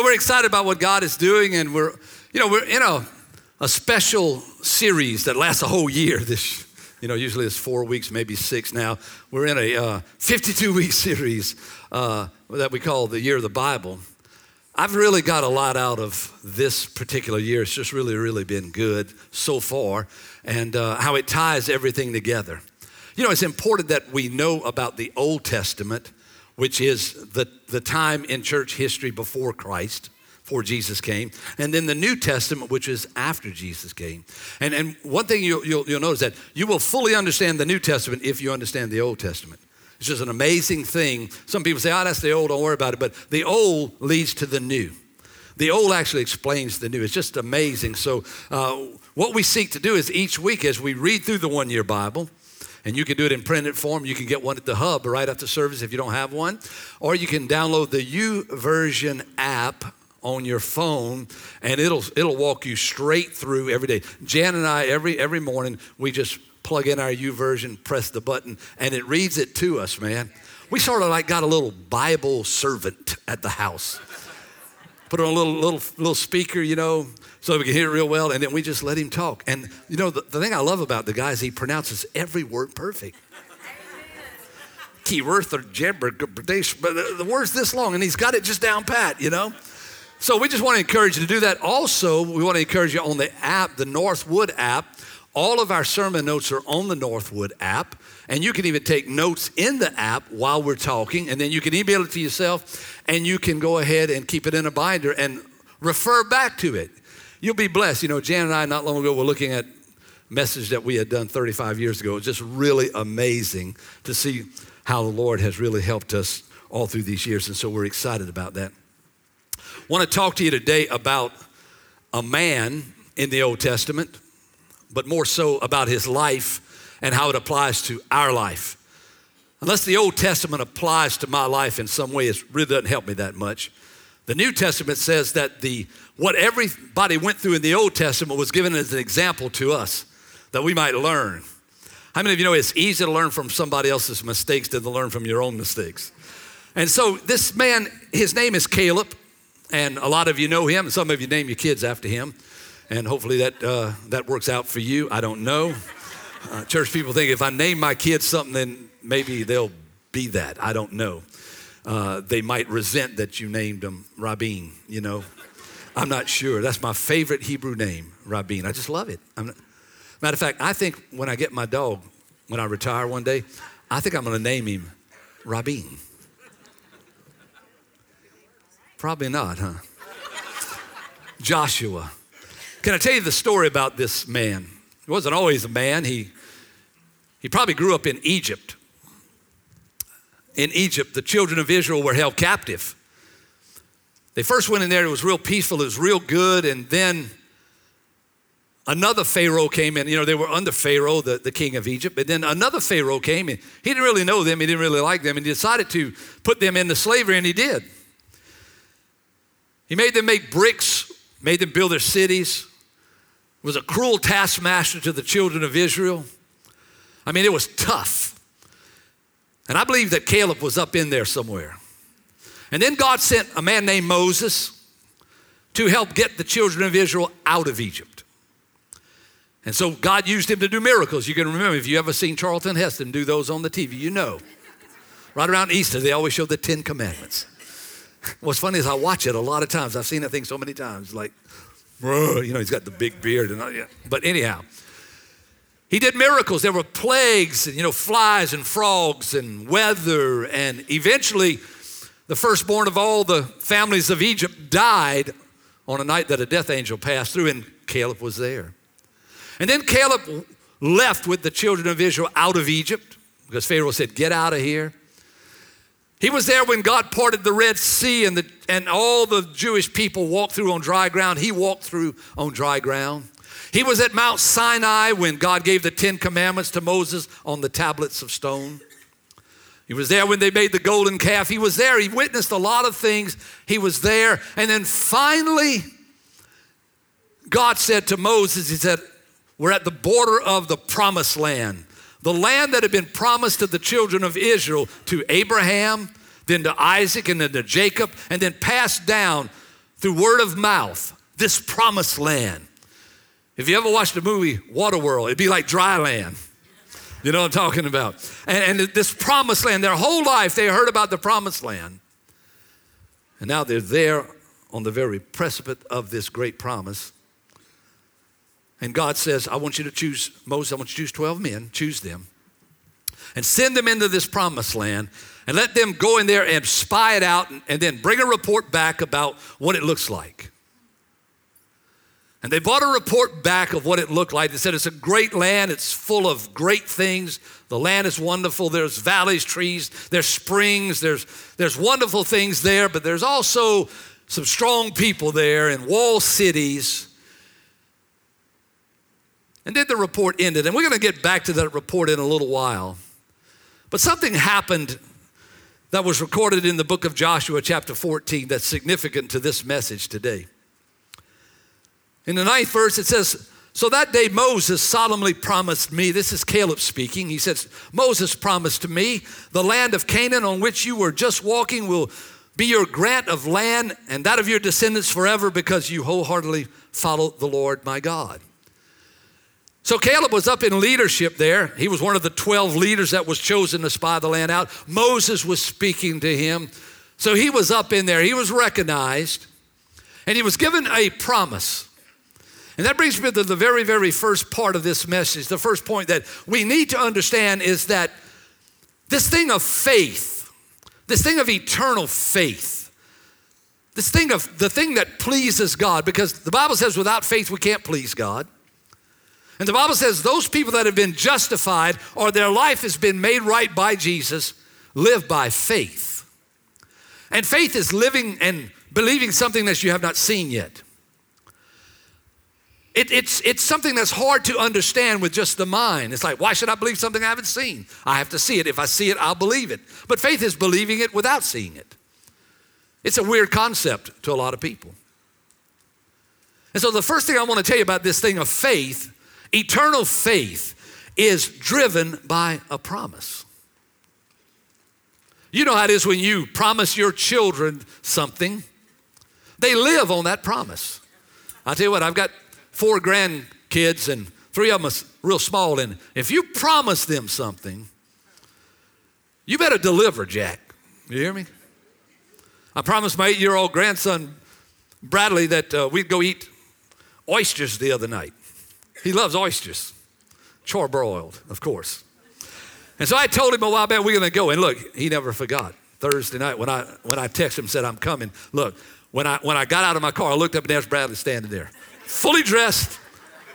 So we're excited about what God is doing, and we're, you know, we're in a, a special series that lasts a whole year. This, you know, usually it's four weeks, maybe six now. We're in a uh, 52 week series uh, that we call the Year of the Bible. I've really got a lot out of this particular year. It's just really, really been good so far, and uh, how it ties everything together. You know, it's important that we know about the Old Testament, which is the, the time in church history before Christ, before Jesus came, and then the New Testament, which is after Jesus came. And, and one thing you'll, you'll, you'll notice that you will fully understand the New Testament if you understand the Old Testament. It's just an amazing thing. Some people say, oh, that's the old, don't worry about it. But the old leads to the new. The old actually explains the new. It's just amazing. So, uh, what we seek to do is each week as we read through the one year Bible, and you can do it in printed form. You can get one at the hub right after service if you don't have one. Or you can download the YouVersion app on your phone and it'll it'll walk you straight through every day. Jan and I every every morning we just plug in our YouVersion, press the button, and it reads it to us, man. We sort of like got a little Bible servant at the house. Put on a little, little, little speaker, you know, so we can hear it real well, and then we just let him talk. And you know, the, the thing I love about the guy is he pronounces every word perfect. The word's this long, and he's got it just down pat, you know? So we just want to encourage you to do that. Also, we want to encourage you on the app, the Northwood app. All of our sermon notes are on the Northwood app, and you can even take notes in the app while we're talking, and then you can email it to yourself, and you can go ahead and keep it in a binder and refer back to it. You'll be blessed. You know, Jan and I not long ago were looking at message that we had done 35 years ago. It's just really amazing to see how the Lord has really helped us all through these years, and so we're excited about that. Want to talk to you today about a man in the Old Testament but more so about his life and how it applies to our life. Unless the Old Testament applies to my life in some way, it really doesn't help me that much. The New Testament says that the what everybody went through in the Old Testament was given as an example to us that we might learn. How many of you know it's easier to learn from somebody else's mistakes than to learn from your own mistakes? And so this man, his name is Caleb, and a lot of you know him, some of you name your kids after him and hopefully that, uh, that works out for you. I don't know. Uh, church people think if I name my kids something, then maybe they'll be that. I don't know. Uh, they might resent that you named them Rabin, you know. I'm not sure. That's my favorite Hebrew name, Rabin. I just love it. Not, matter of fact, I think when I get my dog, when I retire one day, I think I'm going to name him Rabin. Probably not, huh? Joshua. Can I tell you the story about this man? He wasn't always a man. He, he probably grew up in Egypt. In Egypt, the children of Israel were held captive. They first went in there, it was real peaceful, it was real good, and then another Pharaoh came in. You know, they were under Pharaoh, the, the king of Egypt, but then another Pharaoh came in. He didn't really know them, he didn't really like them, and he decided to put them into slavery, and he did. He made them make bricks, made them build their cities, was a cruel taskmaster to the children of Israel. I mean, it was tough. And I believe that Caleb was up in there somewhere. And then God sent a man named Moses to help get the children of Israel out of Egypt. And so God used him to do miracles. You can remember if you ever seen Charlton Heston do those on the TV, you know. Right around Easter, they always show the Ten Commandments. What's funny is I watch it a lot of times. I've seen that thing so many times. Like, you know, he's got the big beard and all, yeah. But anyhow, he did miracles. There were plagues and, you know, flies and frogs and weather. And eventually, the firstborn of all the families of Egypt died on a night that a death angel passed through, and Caleb was there. And then Caleb left with the children of Israel out of Egypt because Pharaoh said, Get out of here. He was there when God parted the Red Sea and, the, and all the Jewish people walked through on dry ground. He walked through on dry ground. He was at Mount Sinai when God gave the Ten Commandments to Moses on the tablets of stone. He was there when they made the golden calf. He was there. He witnessed a lot of things. He was there. And then finally, God said to Moses, He said, We're at the border of the promised land. The land that had been promised to the children of Israel, to Abraham, then to Isaac, and then to Jacob, and then passed down through word of mouth this promised land. If you ever watched the movie Waterworld, it'd be like dry land. You know what I'm talking about? And, and this promised land, their whole life they heard about the promised land. And now they're there on the very precipice of this great promise. And God says, I want you to choose, Moses, I want you to choose 12 men, choose them, and send them into this promised land and let them go in there and spy it out and, and then bring a report back about what it looks like. And they brought a report back of what it looked like. They said it's a great land, it's full of great things. The land is wonderful. There's valleys, trees, there's springs, there's, there's wonderful things there, but there's also some strong people there and wall cities. And then the report ended. And we're going to get back to that report in a little while. But something happened that was recorded in the book of Joshua, chapter 14, that's significant to this message today. In the ninth verse, it says, So that day Moses solemnly promised me, this is Caleb speaking. He says, Moses promised to me, the land of Canaan on which you were just walking will be your grant of land and that of your descendants forever because you wholeheartedly follow the Lord my God. So Caleb was up in leadership there. He was one of the 12 leaders that was chosen to spy the land out. Moses was speaking to him. So he was up in there. He was recognized and he was given a promise. And that brings me to the very, very first part of this message. The first point that we need to understand is that this thing of faith, this thing of eternal faith, this thing of the thing that pleases God, because the Bible says without faith we can't please God. And the Bible says those people that have been justified or their life has been made right by Jesus live by faith. And faith is living and believing something that you have not seen yet. It, it's, it's something that's hard to understand with just the mind. It's like, why should I believe something I haven't seen? I have to see it. If I see it, I'll believe it. But faith is believing it without seeing it. It's a weird concept to a lot of people. And so, the first thing I want to tell you about this thing of faith, eternal faith, is driven by a promise. You know how it is when you promise your children something, they live on that promise. I tell you what, I've got four grandkids, and three of them are real small. And if you promise them something, you better deliver, Jack. You hear me? I promised my eight year old grandson, Bradley, that uh, we'd go eat oysters the other night. He loves oysters, charbroiled, of course. And so I told him a while back we're going to go. And look, he never forgot. Thursday night when I when I texted him said I'm coming. Look, when I when I got out of my car, I looked up and there's Bradley standing there fully dressed.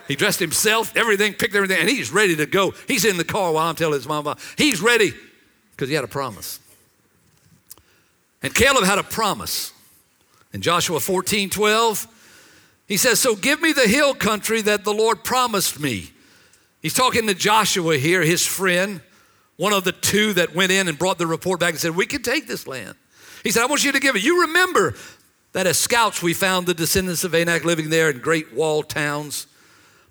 He dressed himself, everything, picked everything, and he's ready to go. He's in the car while I'm telling his mama. He's ready because he had a promise. And Caleb had a promise. In Joshua 14 12, he says, So give me the hill country that the Lord promised me. He's talking to Joshua here, his friend, one of the two that went in and brought the report back and said, We can take this land. He said, I want you to give it. You remember that as scouts we found the descendants of Anak living there in great walled towns.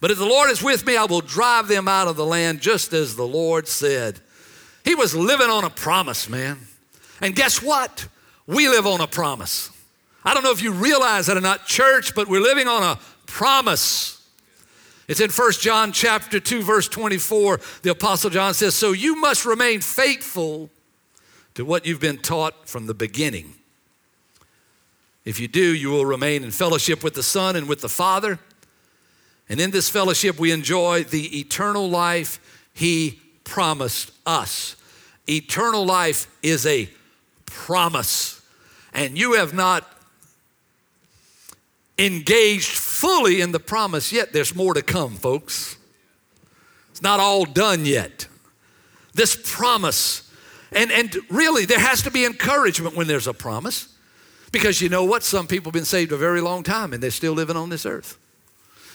But if the Lord is with me, I will drive them out of the land just as the Lord said. He was living on a promise, man. And guess what? We live on a promise. I don't know if you realize that or not, church, but we're living on a promise. It's in 1 John chapter 2 verse 24. The apostle John says, "So you must remain faithful to what you've been taught from the beginning." If you do, you will remain in fellowship with the Son and with the Father. And in this fellowship, we enjoy the eternal life He promised us. Eternal life is a promise, and you have not engaged fully in the promise yet. There's more to come, folks. It's not all done yet. This promise, and, and really, there has to be encouragement when there's a promise. Because you know what? Some people have been saved a very long time and they're still living on this earth.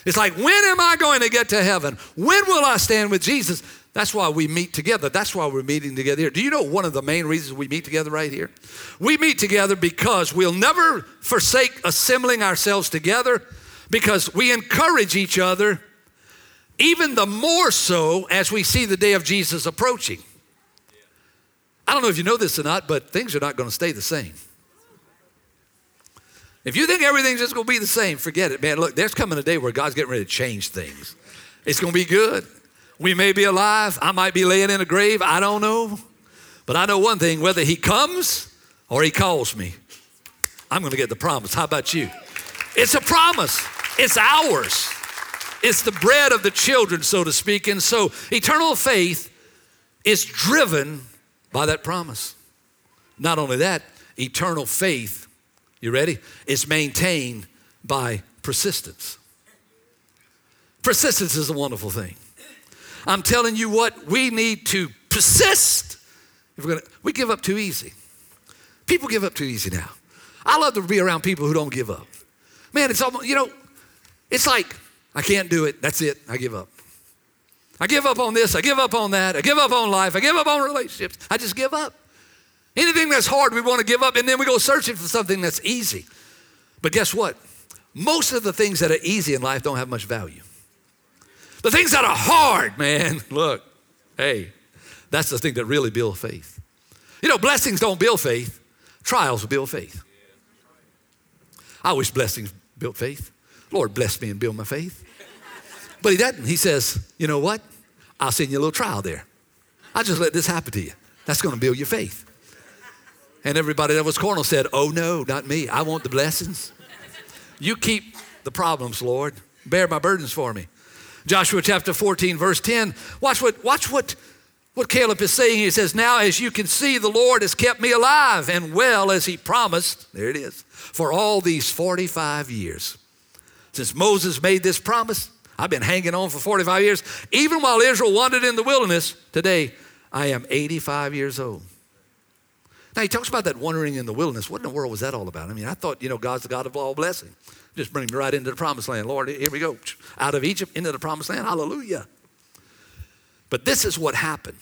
It's like, when am I going to get to heaven? When will I stand with Jesus? That's why we meet together. That's why we're meeting together here. Do you know one of the main reasons we meet together right here? We meet together because we'll never forsake assembling ourselves together because we encourage each other, even the more so as we see the day of Jesus approaching. I don't know if you know this or not, but things are not going to stay the same. If you think everything's just going to be the same, forget it, man. Look, there's coming a day where God's getting ready to change things. It's going to be good. We may be alive. I might be laying in a grave. I don't know. But I know one thing whether He comes or He calls me, I'm going to get the promise. How about you? It's a promise, it's ours. It's the bread of the children, so to speak. And so eternal faith is driven by that promise. Not only that, eternal faith, you ready? It's maintained by persistence. Persistence is a wonderful thing. I'm telling you what, we need to persist. If we're gonna, we give up too easy. People give up too easy now. I love to be around people who don't give up. Man, it's almost, you know, it's like, I can't do it. That's it. I give up. I give up on this. I give up on that. I give up on life. I give up on relationships. I just give up. Anything that's hard, we want to give up, and then we go searching for something that's easy. But guess what? Most of the things that are easy in life don't have much value. The things that are hard, man, look, hey, that's the thing that really build faith. You know, blessings don't build faith, trials build faith. I wish blessings built faith. Lord, bless me and build my faith. But he doesn't. He says, you know what? I'll send you a little trial there. I'll just let this happen to you. That's going to build your faith. And everybody that was carnal said, Oh no, not me. I want the blessings. You keep the problems, Lord. Bear my burdens for me. Joshua chapter 14, verse 10. Watch what, watch what, what Caleb is saying. He says, Now as you can see, the Lord has kept me alive and well as he promised. There it is. For all these 45 years. Since Moses made this promise, I've been hanging on for 45 years. Even while Israel wandered in the wilderness, today I am 85 years old. Now he talks about that wandering in the wilderness. What in the world was that all about? I mean, I thought, you know, God's the God of all blessing. Just bring me right into the promised land. Lord, here we go. Out of Egypt into the promised land. Hallelujah. But this is what happened.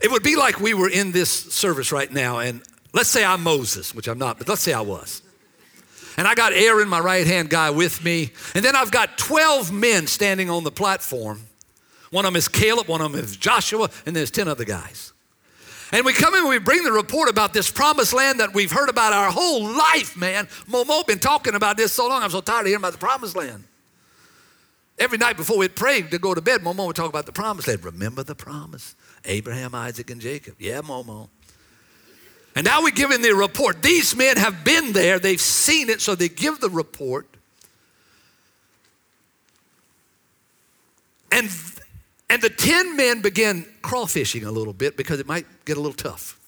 It would be like we were in this service right now, and let's say I'm Moses, which I'm not, but let's say I was. And I got Aaron, my right hand guy, with me. And then I've got 12 men standing on the platform. One of them is Caleb, one of them is Joshua, and there's 10 other guys. And we come in and we bring the report about this promised land that we've heard about our whole life, man. Momo been talking about this so long, I'm so tired of hearing about the promised land. Every night before we'd pray to go to bed, Momo would talk about the promised land. Remember the promise? Abraham, Isaac, and Jacob. Yeah, Momo. And now we're giving the report. These men have been there, they've seen it, so they give the report. And, and the 10 men begin crawfishing a little bit because it might get a little tough.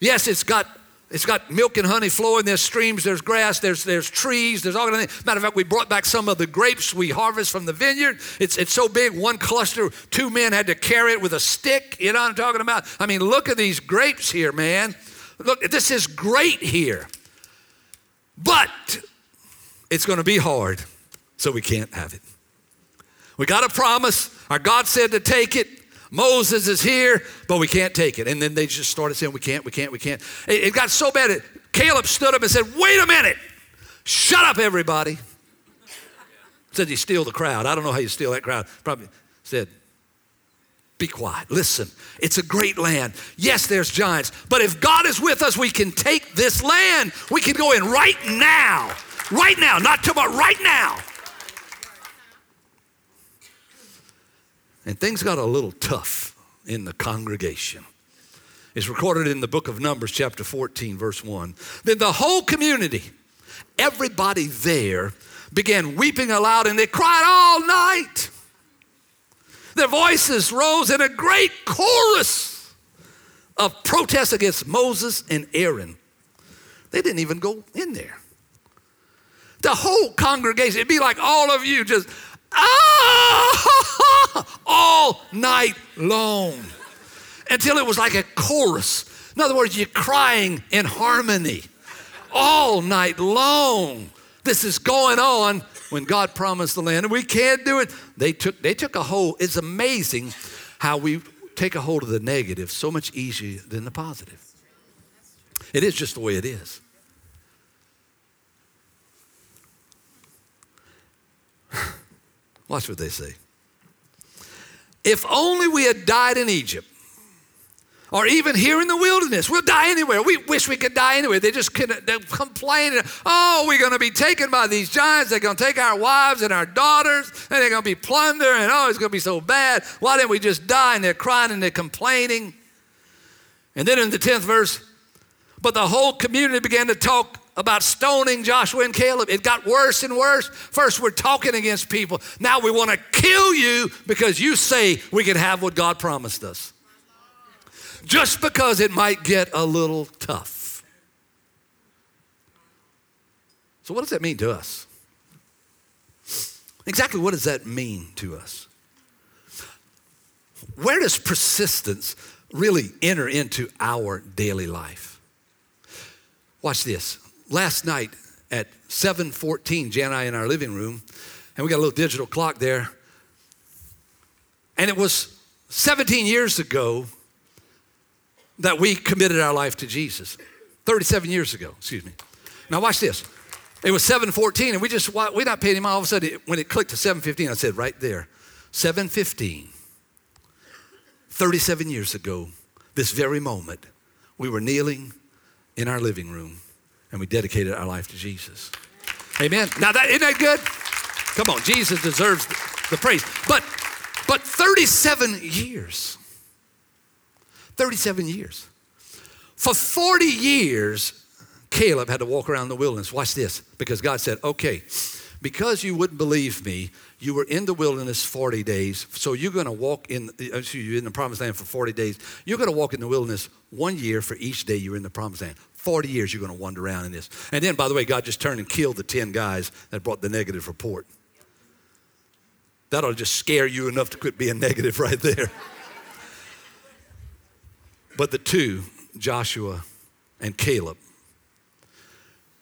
Yes, it's got it's got milk and honey flowing. There's streams, there's grass, there's, there's trees, there's all kind of things. Matter of fact, we brought back some of the grapes we harvest from the vineyard. It's, it's so big, one cluster, two men had to carry it with a stick. You know what I'm talking about? I mean, look at these grapes here, man. Look, this is great here. But it's going to be hard, so we can't have it. We got a promise. Our God said to take it. Moses is here, but we can't take it. And then they just started saying, We can't, we can't, we can't. It, it got so bad that Caleb stood up and said, Wait a minute. Shut up, everybody. Said you steal the crowd. I don't know how you steal that crowd. Probably said, be quiet. Listen, it's a great land. Yes, there's giants, but if God is with us, we can take this land. We can go in right now. Right now, not tomorrow, right now. And things got a little tough in the congregation. It's recorded in the book of Numbers, chapter 14, verse 1. Then the whole community, everybody there, began weeping aloud and they cried all night. Their voices rose in a great chorus of protest against Moses and Aaron. They didn't even go in there. The whole congregation, it'd be like all of you just ah, all night long until it was like a chorus. In other words, you're crying in harmony all night long. This is going on when God promised the land, and we can't do it. They took, they took a hold. It's amazing how we take a hold of the negative so much easier than the positive. It is just the way it is. Watch what they say. If only we had died in Egypt or even here in the wilderness. We'll die anywhere. We wish we could die anywhere. They just couldn't, they're complaining. Oh, we're going to be taken by these giants. They're going to take our wives and our daughters, and they're going to be plunder, and oh, it's going to be so bad. Why didn't we just die? And they're crying and they're complaining. And then in the 10th verse, but the whole community began to talk about stoning Joshua and Caleb. It got worse and worse. First, we're talking against people. Now we want to kill you because you say we can have what God promised us. Just because it might get a little tough. So, what does that mean to us? Exactly what does that mean to us? Where does persistence really enter into our daily life? Watch this last night at 7:14, Jan and I in our living room, and we got a little digital clock there. And it was 17 years ago that we committed our life to Jesus. 37 years ago, excuse me. Now watch this. It was 7:14, and we just we not paying him. All of a sudden, when it clicked to 7:15, I said right there, 7:15. 37 years ago, this very moment, we were kneeling in our living room and we dedicated our life to Jesus. Amen. Now that isn't that good? Come on, Jesus deserves the praise. But but 37 years. 37 years. For 40 years, Caleb had to walk around the wilderness. Watch this, because God said, okay, because you wouldn't believe me, you were in the wilderness 40 days. So you're going to walk in, excuse you, in the promised land for 40 days. You're going to walk in the wilderness one year for each day you're in the promised land. 40 years you're going to wander around in this. And then, by the way, God just turned and killed the 10 guys that brought the negative report. That'll just scare you enough to quit being negative right there. but the two, Joshua and Caleb,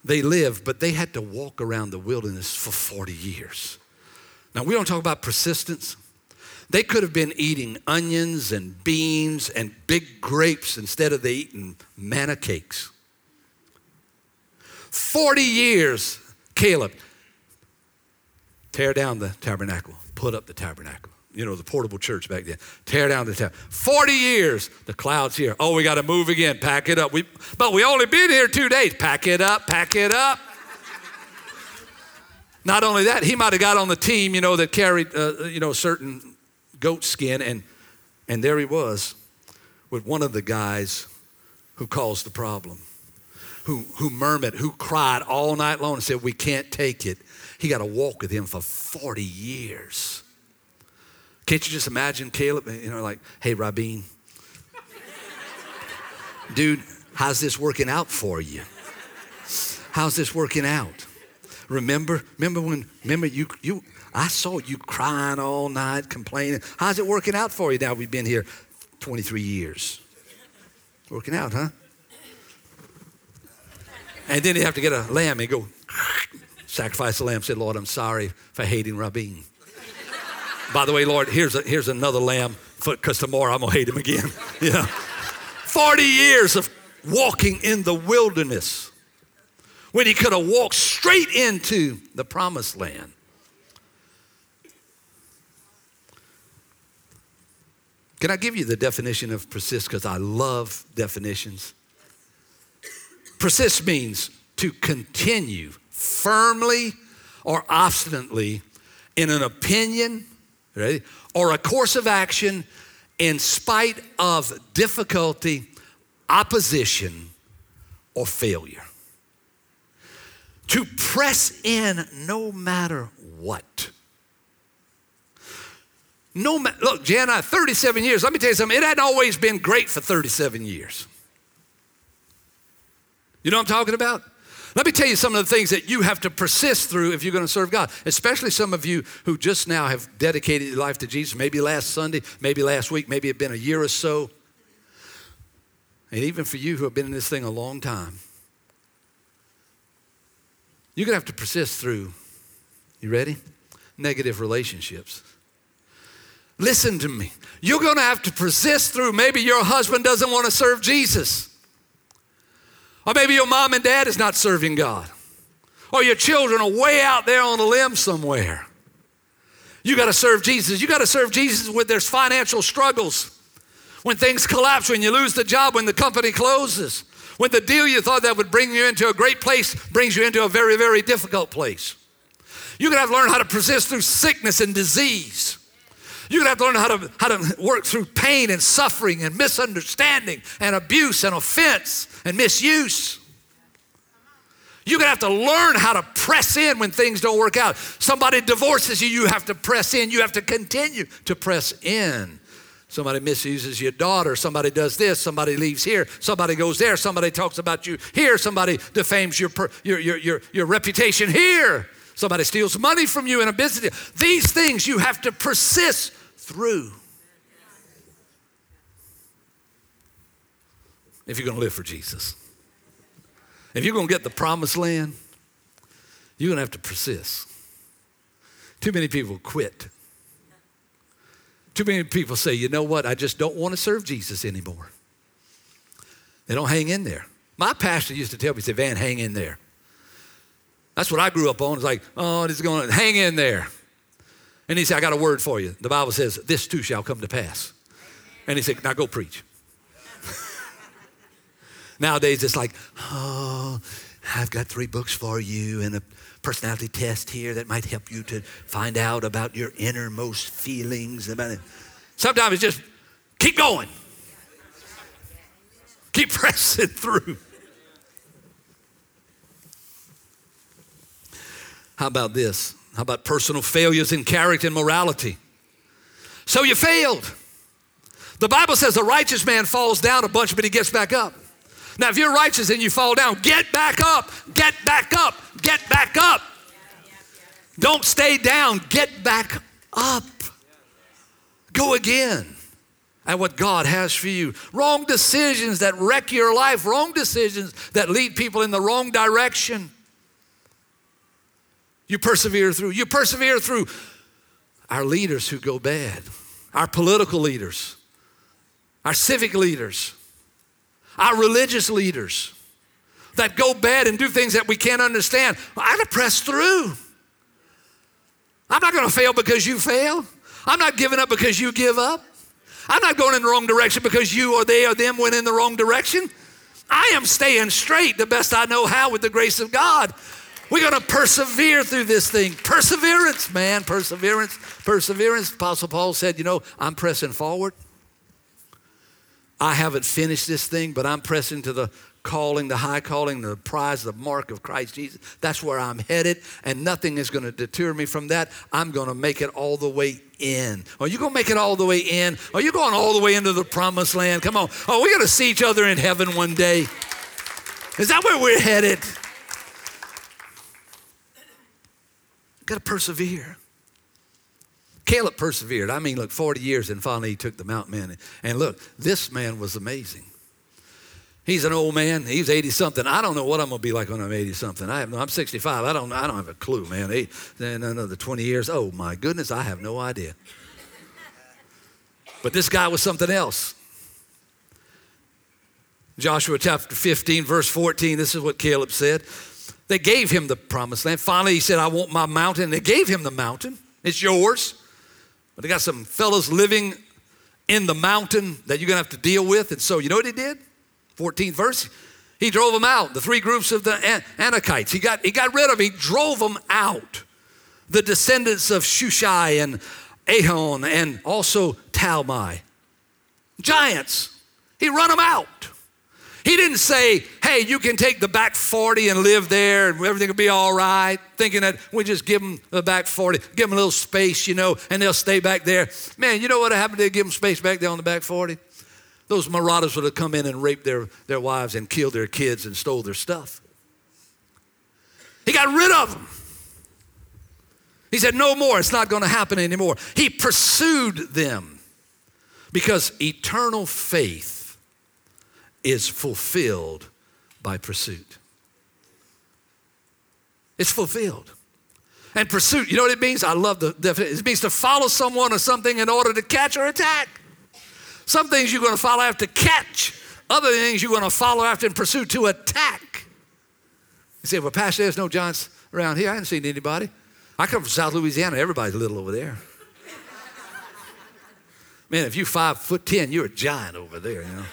they lived, but they had to walk around the wilderness for 40 years. Now, we don't talk about persistence. They could have been eating onions and beans and big grapes instead of they eating manna cakes. 40 years, Caleb, tear down the tabernacle, put up the tabernacle. You know, the portable church back then. Tear down the tabernacle. 40 years, the cloud's here. Oh, we got to move again, pack it up. We, but we only been here two days. Pack it up, pack it up. Not only that, he might have got on the team, you know, that carried, uh, you know, certain goat skin, and, and there he was with one of the guys who caused the problem who, who murmured, who cried all night long and said, We can't take it. He got to walk with him for 40 years. Can't you just imagine Caleb, uh, you know, like, hey, Rabin, dude, how's this working out for you? How's this working out? Remember, remember when, remember you, you, I saw you crying all night, complaining. How's it working out for you now we've been here 23 years? Working out, huh? And then he'd have to get a lamb and go sacrifice the lamb. Said, Lord, I'm sorry for hating Rabin. By the way, Lord, here's, a, here's another lamb because tomorrow I'm going to hate him again. you know? 40 years of walking in the wilderness when he could have walked straight into the promised land. Can I give you the definition of persist? Because I love definitions. Persist means to continue firmly or obstinately in an opinion ready, or a course of action in spite of difficulty, opposition, or failure. To press in no matter what. No matter, look, Jan, I 37 years. Let me tell you something. It hadn't always been great for 37 years. You know what I'm talking about? Let me tell you some of the things that you have to persist through if you're going to serve God, especially some of you who just now have dedicated your life to Jesus, maybe last Sunday, maybe last week, maybe it's been a year or so. And even for you who have been in this thing a long time, you're going to have to persist through, you ready? Negative relationships. Listen to me. You're going to have to persist through maybe your husband doesn't want to serve Jesus. Or maybe your mom and dad is not serving God. Or your children are way out there on a limb somewhere. You got to serve Jesus. You got to serve Jesus when there's financial struggles, When things collapse, when you lose the job, when the company closes, when the deal you thought that would bring you into a great place brings you into a very, very difficult place. You're gonna have to learn how to persist through sickness and disease. You're gonna have to learn how to, how to work through pain and suffering and misunderstanding and abuse and offense and misuse. You're gonna have to learn how to press in when things don't work out. Somebody divorces you, you have to press in. You have to continue to press in. Somebody misuses your daughter. Somebody does this. Somebody leaves here. Somebody goes there. Somebody talks about you here. Somebody defames your, your, your, your, your reputation here. Somebody steals money from you in a business. These things you have to persist through. If you're going to live for Jesus. If you're going to get the promised land, you're going to have to persist. Too many people quit too many people say, you know what, I just don't want to serve Jesus anymore. They don't hang in there. My pastor used to tell me, say, Van, hang in there. That's what I grew up on. It's like, oh, it's going to hang in there. And he said, I got a word for you. The Bible says, this too shall come to pass. And he said, now go preach. Nowadays, it's like, oh, I've got three books for you and a personality test here that might help you to find out about your innermost feelings. About it. Sometimes it's just keep going, keep pressing through. How about this? How about personal failures in character and morality? So you failed. The Bible says a righteous man falls down a bunch, but he gets back up. Now, if you're righteous and you fall down, get back up, get back up, get back up. Don't stay down, get back up. Go again at what God has for you. Wrong decisions that wreck your life, wrong decisions that lead people in the wrong direction. You persevere through. You persevere through our leaders who go bad, our political leaders, our civic leaders, our religious leaders that go bad and do things that we can't understand. I got to press through. I'm not to fail because you fail. I'm not giving up because you give up. I'm not going in the wrong direction because you or they or them went in the wrong direction. I am staying straight the best I know how with the grace of God. We're going to persevere through this thing. Perseverance, man, perseverance, perseverance. Apostle Paul said, You know, I'm pressing forward. I haven't finished this thing, but I'm pressing to the calling, the high calling, the prize, the mark of Christ Jesus. That's where I'm headed, and nothing is going to deter me from that. I'm going to make it all the way in. Are you going to make it all the way in? Are you going all the way into the promised land? Come on. Oh, we're going to see each other in heaven one day. Is that where we're headed? Got to persevere. Caleb persevered. I mean, look, 40 years and finally he took the mountain man. And look, this man was amazing. He's an old man. He's 80 something. I don't know what I'm going to be like when I'm 80 something. I have no, I'm 65. I don't, I don't have a clue, man. Then another 20 years. Oh my goodness, I have no idea. But this guy was something else. Joshua chapter 15, verse 14, this is what Caleb said. They gave him the promised land. Finally, he said, I want my mountain. They gave him the mountain. It's yours. But they got some fellows living in the mountain that you're going to have to deal with. And so, you know what he did? 14th verse. He drove them out, the three groups of the Anakites. He got, he got rid of, he drove them out. The descendants of Sheshai and Ahon and also Talmai. Giants. He run them out. He didn't say, hey, you can take the back 40 and live there and everything will be all right, thinking that we just give them the back 40, give them a little space, you know, and they'll stay back there. Man, you know what happened to give them space back there on the back 40? Those marauders would have come in and raped their, their wives and killed their kids and stole their stuff. He got rid of them. He said, No more, it's not going to happen anymore. He pursued them because eternal faith is fulfilled by pursuit. It's fulfilled. And pursuit, you know what it means? I love the definition. It means to follow someone or something in order to catch or attack. Some things you're going to follow after catch, other things you're going to follow after in pursuit to attack. You say, well, Pastor, there's no giants around here. I haven't seen anybody. I come from South Louisiana. Everybody's little over there. Man, if you're five foot ten, you're a giant over there, you know.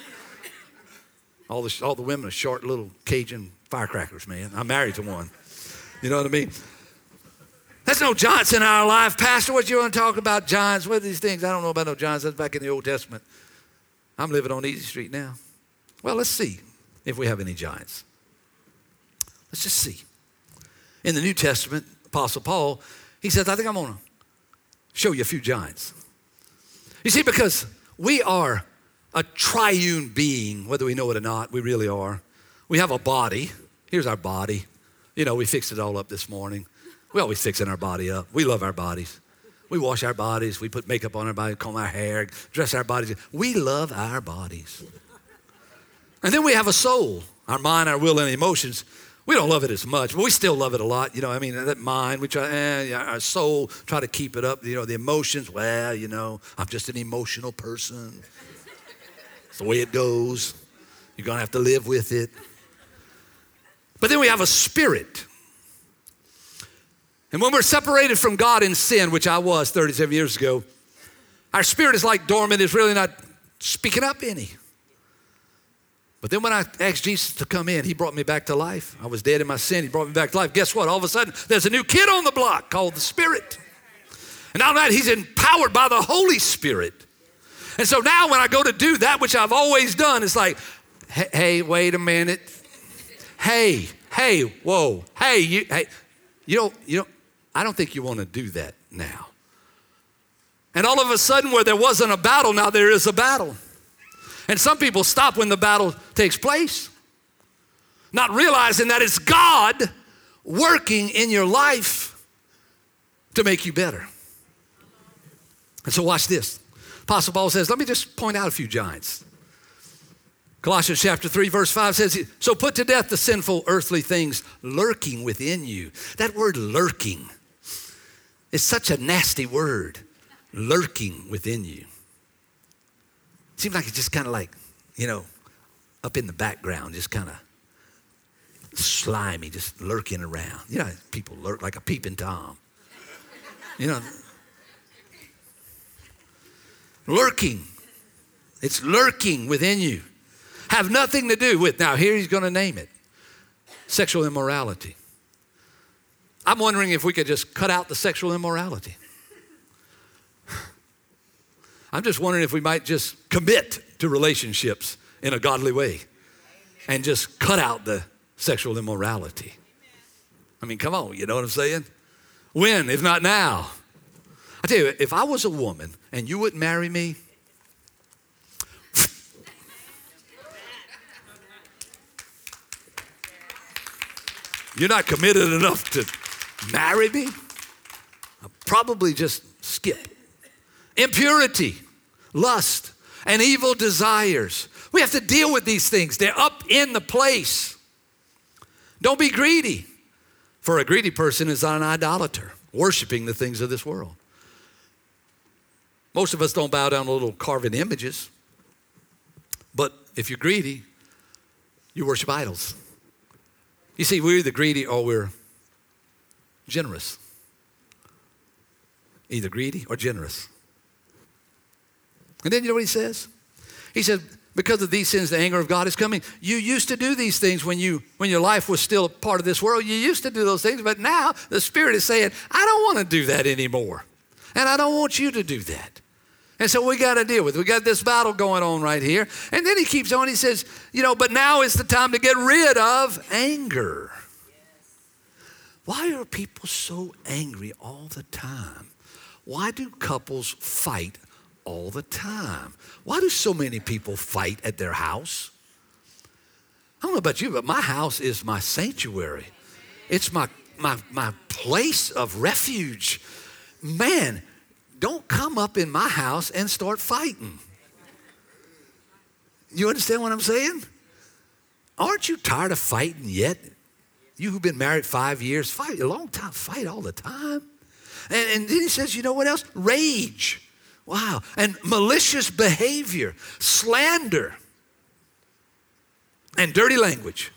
All the, all the women are short little Cajun firecrackers, man. I'm married to one. You know what I mean? That's no giants in our life. Pastor, what you want to talk about giants? What are these things? I don't know about no giants. That's back in the Old Testament. I'm living on Easy Street now. Well, let's see if we have any giants. Let's just see. In the New Testament, Apostle Paul, he says, I think I'm going to show you a few giants. You see, because we are a triune being, whether we know it or not, we really are. We have a body. Here's our body. You know, we fixed it all up this morning. We always fixing our body up. We love our bodies. We wash our bodies. We put makeup on our body, comb our hair, dress our bodies. We love our bodies. And then we have a soul, our mind, our will, and emotions. We don't love it as much, but we still love it a lot. You know, I mean, that mind, we try, eh, our soul, try to keep it up. You know, the emotions, well, you know, I'm just an emotional person. It's the way it goes. You're going to have to live with it. But then we have a spirit. And when we're separated from God in sin, which I was 37 years ago, our spirit is like dormant, it's really not speaking up any. But then when I asked Jesus to come in, he brought me back to life. I was dead in my sin, he brought me back to life. Guess what? All of a sudden, there's a new kid on the block called the Spirit. And now that he's empowered by the Holy Spirit. And so now when I go to do that which I've always done, it's like, hey, wait a minute. Hey, hey, whoa, hey, you, hey, you don't, you don't, I don't think you want to do that now. And all of a sudden, where there wasn't a battle, now there is a battle. And some people stop when the battle takes place, not realizing that it's God working in your life to make you better. And so, watch this. Apostle Paul says, Let me just point out a few giants. Colossians chapter 3, verse 5 says, So put to death the sinful earthly things lurking within you. That word lurking is such a nasty word, lurking within you. Seems like it's just kind of like, you know, up in the background, just kind of slimy, just lurking around. You know, people lurk like a peeping Tom. You know, lurking. It's lurking within you have nothing to do with, now here he's going to name it sexual immorality. I'm wondering if we could just cut out the sexual immorality. I'm just wondering if we might just commit to relationships in a godly way and just cut out the sexual immorality. I mean, come on, you know what I'm saying? When, if not now? I tell you, if I was a woman and you wouldn't marry me, You're not committed enough to marry me? I'll probably just skip. Impurity, lust, and evil desires. We have to deal with these things. They're up in the place. Don't be greedy. For a greedy person is an idolater, worshiping the things of this world. Most of us don't bow down to little carving images. But if you're greedy, you worship idols. You see, we're either greedy or we're generous. Either greedy or generous. And then you know what he says? He said, because of these sins, the anger of God is coming. You used to do these things when you when your life was still a part of this world. You used to do those things, but now the Spirit is saying, I don't want to do that anymore. And I don't want you to do that. And so we got to deal with it. We got this battle going on right here. And then he keeps on. He says, you know, but now is the time to get rid of anger. Why are people so angry all the time? Why do couples fight all the time? Why do so many people fight at their house? I don't know about you, but my house is my sanctuary. It's my, my, my place of refuge. Man, don't come up in my house and start fighting. You understand what I'm saying? Aren't you tired of fighting yet? You who've been married five years, fight a long time, fight all the time. And, and then he says, you know what else? Rage. Wow. And malicious behavior, slander, and dirty language.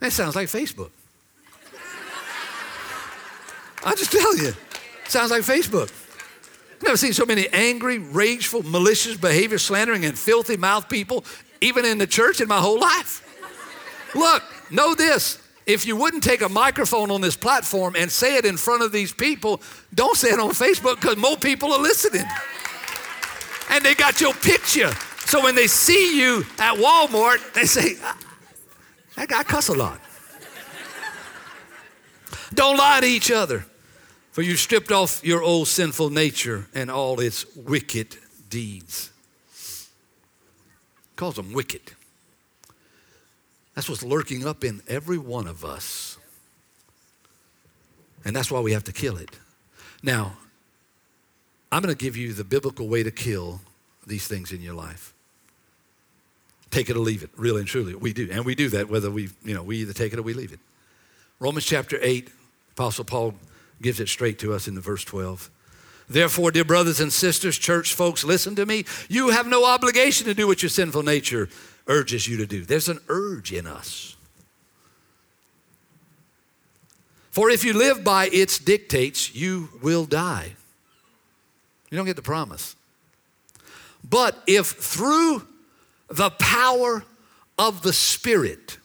That sounds like Facebook. I just tell you, sounds like Facebook. I've never seen so many angry, rageful, malicious behavior, slandering, and filthy mouth people, even in the church, in my whole life. Look, know this. If you wouldn't take a microphone on this platform and say it in front of these people, don't say it on Facebook because more people are listening. And they got your picture. So when they see you at Walmart, they say, ah, that guy cuss a lot. Don't lie to each other, for you stripped off your old sinful nature and all its wicked deeds. Calls them wicked. That's what's lurking up in every one of us. And that's why we have to kill it. Now, I'm going to give you the biblical way to kill these things in your life. Take it or leave it, really and truly. We do. And we do that whether we, you know, we either take it or we leave it. Romans chapter 8, Apostle Paul gives it straight to us in the verse 12. Therefore, dear brothers and sisters, church folks, listen to me. You have no obligation to do what your sinful nature urges you to do. There's an urge in us. For if you live by its dictates, you will die. You don't get the promise. But if through the power of the Spirit,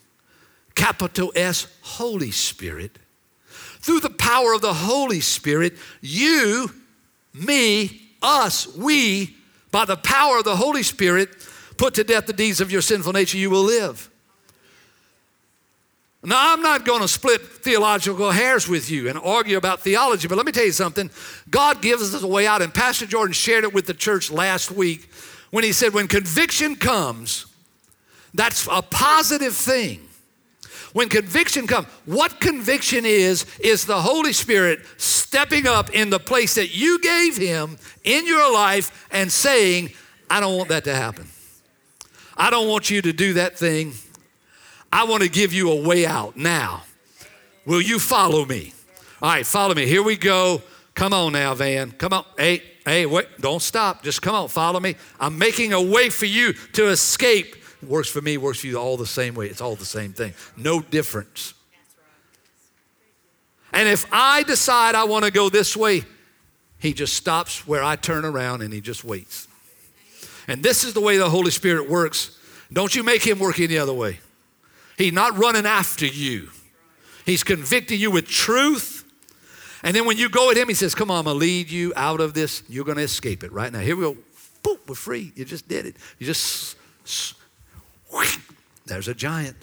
capital S, Holy Spirit, through the power of the Holy Spirit, you, me, us, we, by the power of the Holy Spirit, put to death the deeds of your sinful nature, you will live. Now, I'm not going to split theological hairs with you and argue about theology, but let me tell you something. God gives us a way out, and Pastor Jordan shared it with the church last week when he said, When conviction comes, that's a positive thing. When conviction comes, what conviction is, is the Holy Spirit stepping up in the place that you gave Him in your life and saying, I don't want that to happen. I don't want you to do that thing. I want to give you a way out now. Will you follow me? All right, follow me. Here we go. Come on now, Van. Come on. Hey, hey, wait, don't stop. Just come on, follow me. I'm making a way for you to escape works for me, works for you all the same way. It's all the same thing. No difference. And if I decide I want to go this way, he just stops where I turn around and he just waits. And this is the way the Holy Spirit works. Don't you make him work any other way. He's not running after you, he's convicting you with truth. And then when you go at him, he says, Come on, I'm going to lead you out of this. You're going to escape it right now. Here we go. Boom, we're free. You just did it. You just there's a giant.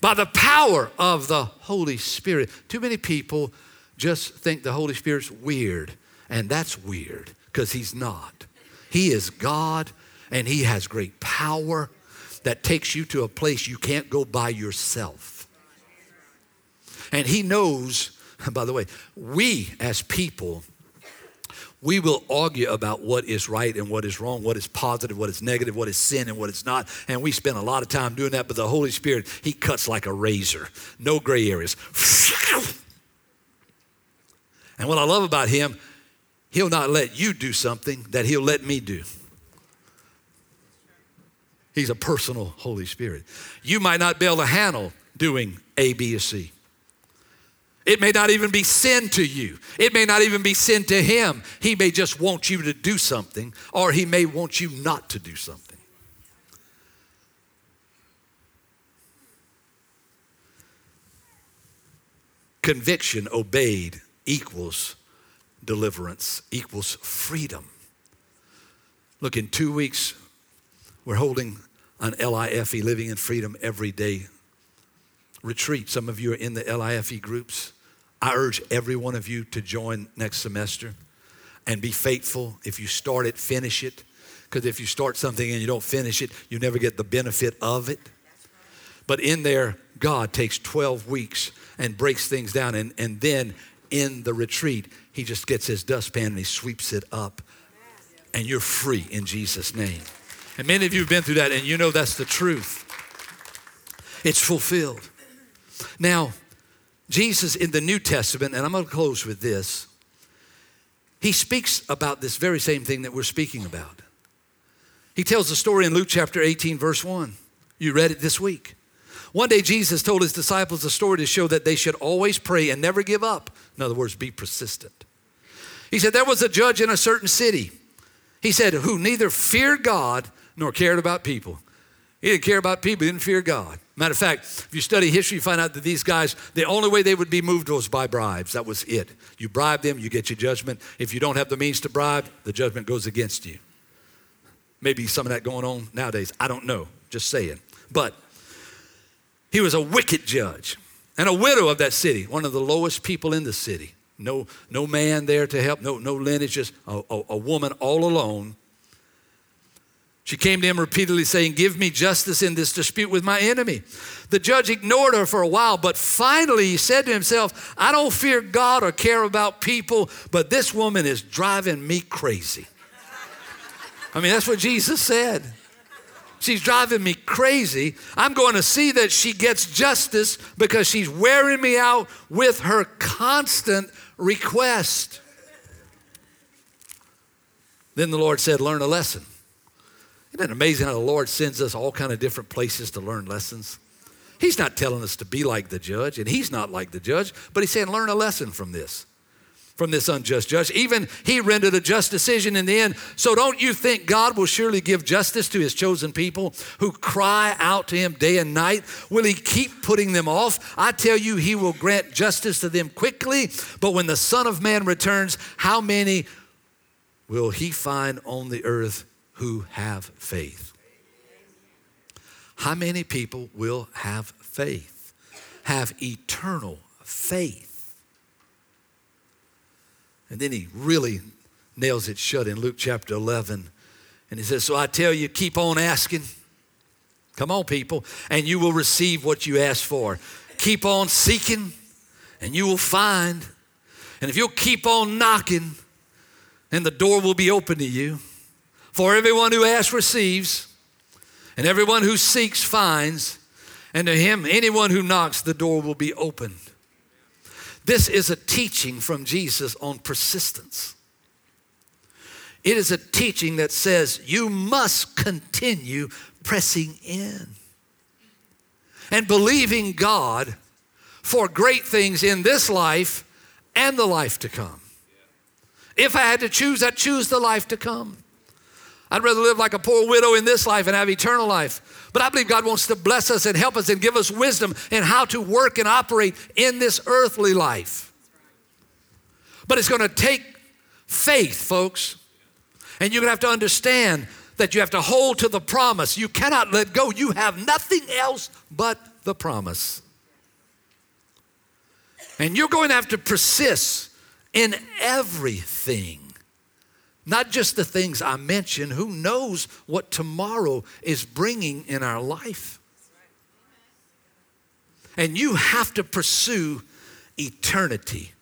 By the power of the Holy Spirit. Too many people just think the Holy Spirit's weird, and that's weird because He's not. He is God, and He has great power that takes you to a place you can't go by yourself. And He knows, by the way, we as people we will argue about what is right and what is wrong, what is positive, what is negative, what is sin and what is not. And we spend a lot of time doing that, but the Holy Spirit, He cuts like a razor, no gray areas. And what I love about Him, He'll not let you do something that He'll let me do. He's a personal Holy Spirit. You might not be able to handle doing A, B, or C. It may not even be sin to you. It may not even be sin to him. He may just want you to do something, or he may want you not to do something. Conviction obeyed equals deliverance, equals freedom. Look, in two weeks, we're holding an LIFE, Living in Freedom Every Day retreat. Some of you are in the LIFE groups. I urge every one of you to join next semester and be faithful. If you start it, finish it. Because if you start something and you don't finish it, you never get the benefit of it. But in there, God takes 12 weeks and breaks things down. And, and then in the retreat, He just gets His dustpan and He sweeps it up. And you're free in Jesus' name. And many of you have been through that and you know that's the truth. It's fulfilled. Now, Jesus in the New Testament, and I'm going to close with this, he speaks about this very same thing that we're speaking about. He tells the story in Luke chapter 18, verse 1. You read it this week. One day, Jesus told his disciples a story to show that they should always pray and never give up. In other words, be persistent. He said, There was a judge in a certain city. He said, Who neither feared God nor cared about people. He didn't care about people, he didn't fear God. Matter of fact, if you study history, you find out that these guys, the only way they would be moved was by bribes. That was it. You bribe them, you get your judgment. If you don't have the means to bribe, the judgment goes against you. Maybe some of that going on nowadays. I don't know. Just saying. But he was a wicked judge and a widow of that city, one of the lowest people in the city. No, no man there to help, no, no lineage, just a, a, a woman all alone she came to him repeatedly saying, Give me justice in this dispute with my enemy. The judge ignored her for a while, but finally he said to himself, I don't fear God or care about people, but this woman is driving me crazy. I mean, that's what Jesus said. She's driving me crazy. I'm going to see that she gets justice because she's wearing me out with her constant request. Then the Lord said, Learn a lesson. Isn't it amazing how the Lord sends us all kind of different places to learn lessons? He's not telling us to be like the judge, and he's not like the judge, but he's saying learn a lesson from this, from this unjust judge. Even he rendered a just decision in the end. So don't you think God will surely give justice to his chosen people who cry out to him day and night? Will he keep putting them off? I tell you, he will grant justice to them quickly, but when the Son of Man returns, how many will he find on the earth who have faith. How many people will have faith? Have eternal faith. And then he really nails it shut in Luke chapter 11. And he says, So I tell you, keep on asking. Come on, people, and you will receive what you ask for. Keep on seeking, and you will find. And if you'll keep on knocking, and the door will be open to you. For everyone who asks receives, and everyone who seeks finds, and to him, anyone who knocks, the door will be opened. This is a teaching from Jesus on persistence. It is a teaching that says you must continue pressing in and believing God for great things in this life and the life to come. If I had to choose, I'd choose the life to come. I'd rather live like a poor widow in this life and have eternal life. But I believe God wants to bless us and help us and give us wisdom in how to work and operate in this earthly life. But it's going to take faith, folks. And you're going to have to understand that you have to hold to the promise. You cannot let go. You have nothing else but the promise. And you're going to have to persist in everything. Not just the things I mentioned, who knows what tomorrow is bringing in our life. And you have to pursue eternity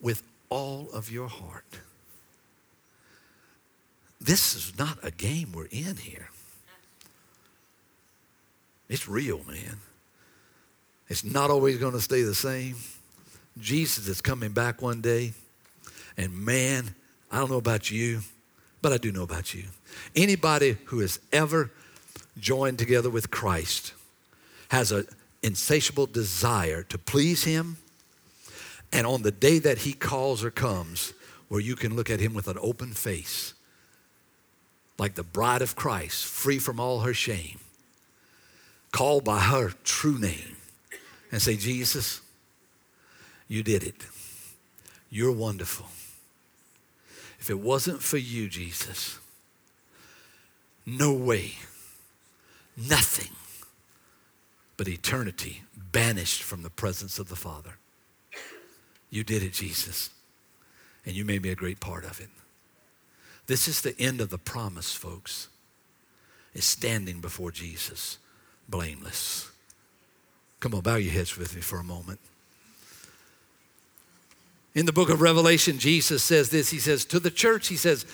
with all of your heart. This is not a game we're in here. It's real, man. It's not always going to stay the same. Jesus is coming back one day, and man, I don't know about you, but I do know about you. Anybody who has ever joined together with Christ has an insatiable desire to please Him. And on the day that He calls or comes, where you can look at Him with an open face, like the bride of Christ, free from all her shame, called by her true name, and say, Jesus, you did it. You're wonderful. If it wasn't for you, Jesus, no way, nothing but eternity banished from the presence of the Father. You did it, Jesus, and you made me a great part of it. This is the end of the promise, folks, is standing before Jesus, blameless. Come on, bow your heads with me for a moment. In the book of Revelation, Jesus says this He says, To the church, He says,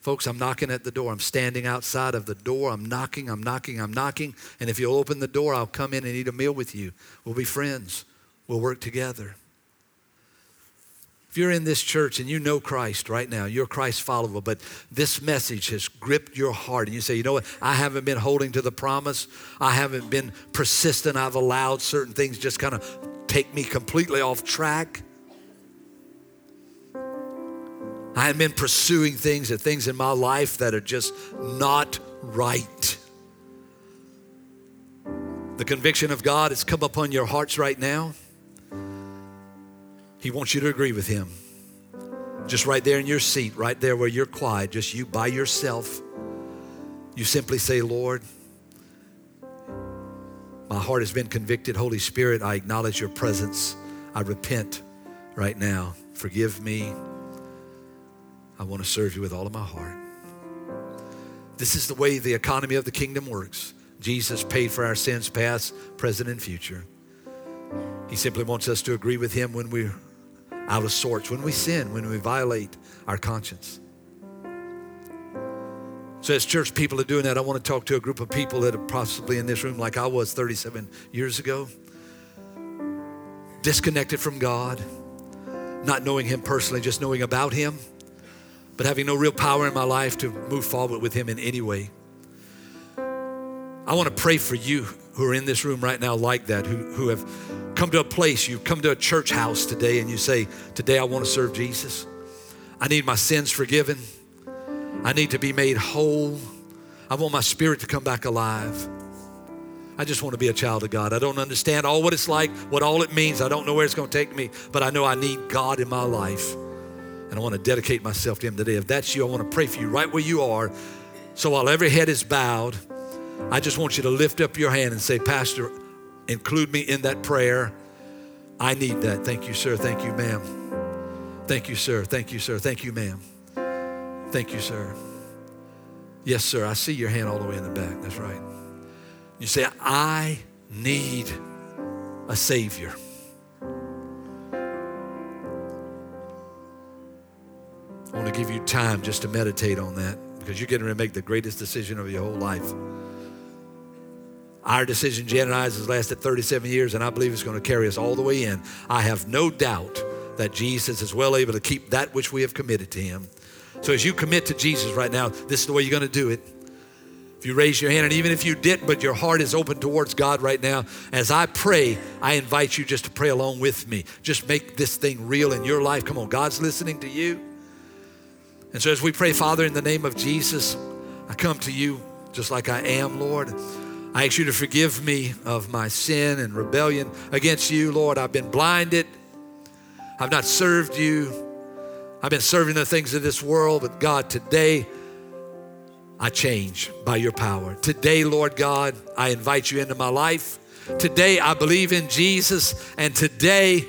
Folks, I'm knocking at the door. I'm standing outside of the door. I'm knocking, I'm knocking, I'm knocking. And if you'll open the door, I'll come in and eat a meal with you. We'll be friends. We'll work together. If you're in this church and you know Christ right now, you're Christ follower, but this message has gripped your heart, and you say, you know what, I haven't been holding to the promise, I haven't been persistent, I've allowed certain things just kind of take me completely off track. I have been pursuing things and things in my life that are just not right. The conviction of God has come upon your hearts right now. He wants you to agree with Him. Just right there in your seat, right there where you're quiet, just you by yourself. You simply say, Lord, my heart has been convicted. Holy Spirit, I acknowledge your presence. I repent right now. Forgive me. I want to serve you with all of my heart. This is the way the economy of the kingdom works. Jesus paid for our sins, past, present, and future. He simply wants us to agree with Him when we're out of sorts, when we sin, when we violate our conscience. So, as church people are doing that, I want to talk to a group of people that are possibly in this room like I was 37 years ago, disconnected from God, not knowing Him personally, just knowing about Him, but having no real power in my life to move forward with Him in any way. I want to pray for you who are in this room right now like that, who, who have come to a place, you've come to a church house today and you say, Today I want to serve Jesus. I need my sins forgiven. I need to be made whole. I want my spirit to come back alive. I just want to be a child of God. I don't understand all what it's like, what all it means. I don't know where it's going to take me, but I know I need God in my life. And I want to dedicate myself to Him today. If that's you, I want to pray for you right where you are. So while every head is bowed, I just want you to lift up your hand and say, Pastor, include me in that prayer. I need that. Thank you, sir. Thank you, ma'am. Thank you, sir. Thank you, sir. Thank you, ma'am. Thank you, sir. Yes, sir. I see your hand all the way in the back. That's right. You say, I need a Savior. I want to give you time just to meditate on that because you're getting ready to make the greatest decision of your whole life. Our decision, Jen and I's, has lasted 37 years, and I believe it's going to carry us all the way in. I have no doubt that Jesus is well able to keep that which we have committed to Him. So as you commit to Jesus right now, this is the way you're going to do it. If you raise your hand, and even if you didn't, but your heart is open towards God right now, as I pray, I invite you just to pray along with me. Just make this thing real in your life. Come on, God's listening to you. And so as we pray, Father, in the name of Jesus, I come to you just like I am, Lord. I ask you to forgive me of my sin and rebellion against you, Lord. I've been blinded. I've not served you. I've been serving the things of this world, but God, today I change by your power. Today, Lord God, I invite you into my life. Today, I believe in Jesus, and today,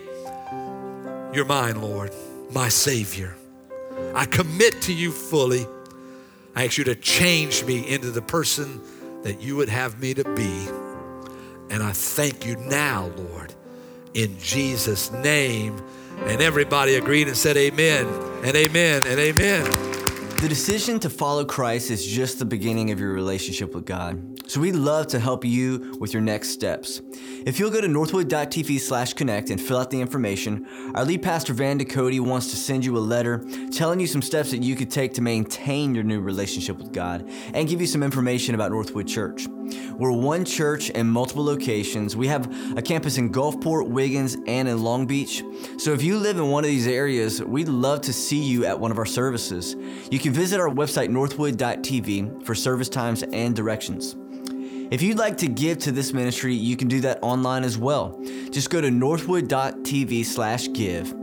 you're mine, Lord, my Savior. I commit to you fully. I ask you to change me into the person that you would have me to be. And I thank you now, Lord, in Jesus' name. And everybody agreed and said, Amen, and Amen, and Amen. The decision to follow Christ is just the beginning of your relationship with God. So we'd love to help you with your next steps. If you'll go to northwood.tv slash connect and fill out the information, our lead pastor Van Cody wants to send you a letter telling you some steps that you could take to maintain your new relationship with God and give you some information about Northwood Church. We're one church in multiple locations. We have a campus in Gulfport, Wiggins, and in Long Beach. So if you live in one of these areas, we'd love to see you at one of our services. You can visit our website, northwood.tv, for service times and directions. If you'd like to give to this ministry, you can do that online as well. Just go to northwood.tv slash give.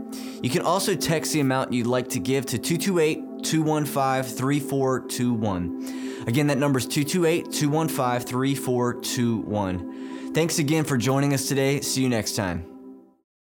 You can also text the amount you'd like to give to 228 215 3421. Again, that number is 228 215 3421. Thanks again for joining us today. See you next time.